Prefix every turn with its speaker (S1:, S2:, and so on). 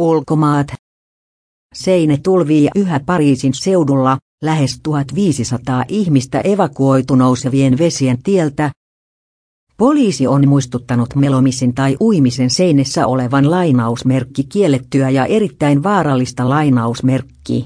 S1: Ulkomaat. Seine tulvii yhä Pariisin seudulla, lähes 1500 ihmistä evakuoitu nousevien vesien tieltä. Poliisi on muistuttanut melomisen tai uimisen seinessä olevan lainausmerkki kiellettyä ja erittäin vaarallista lainausmerkki.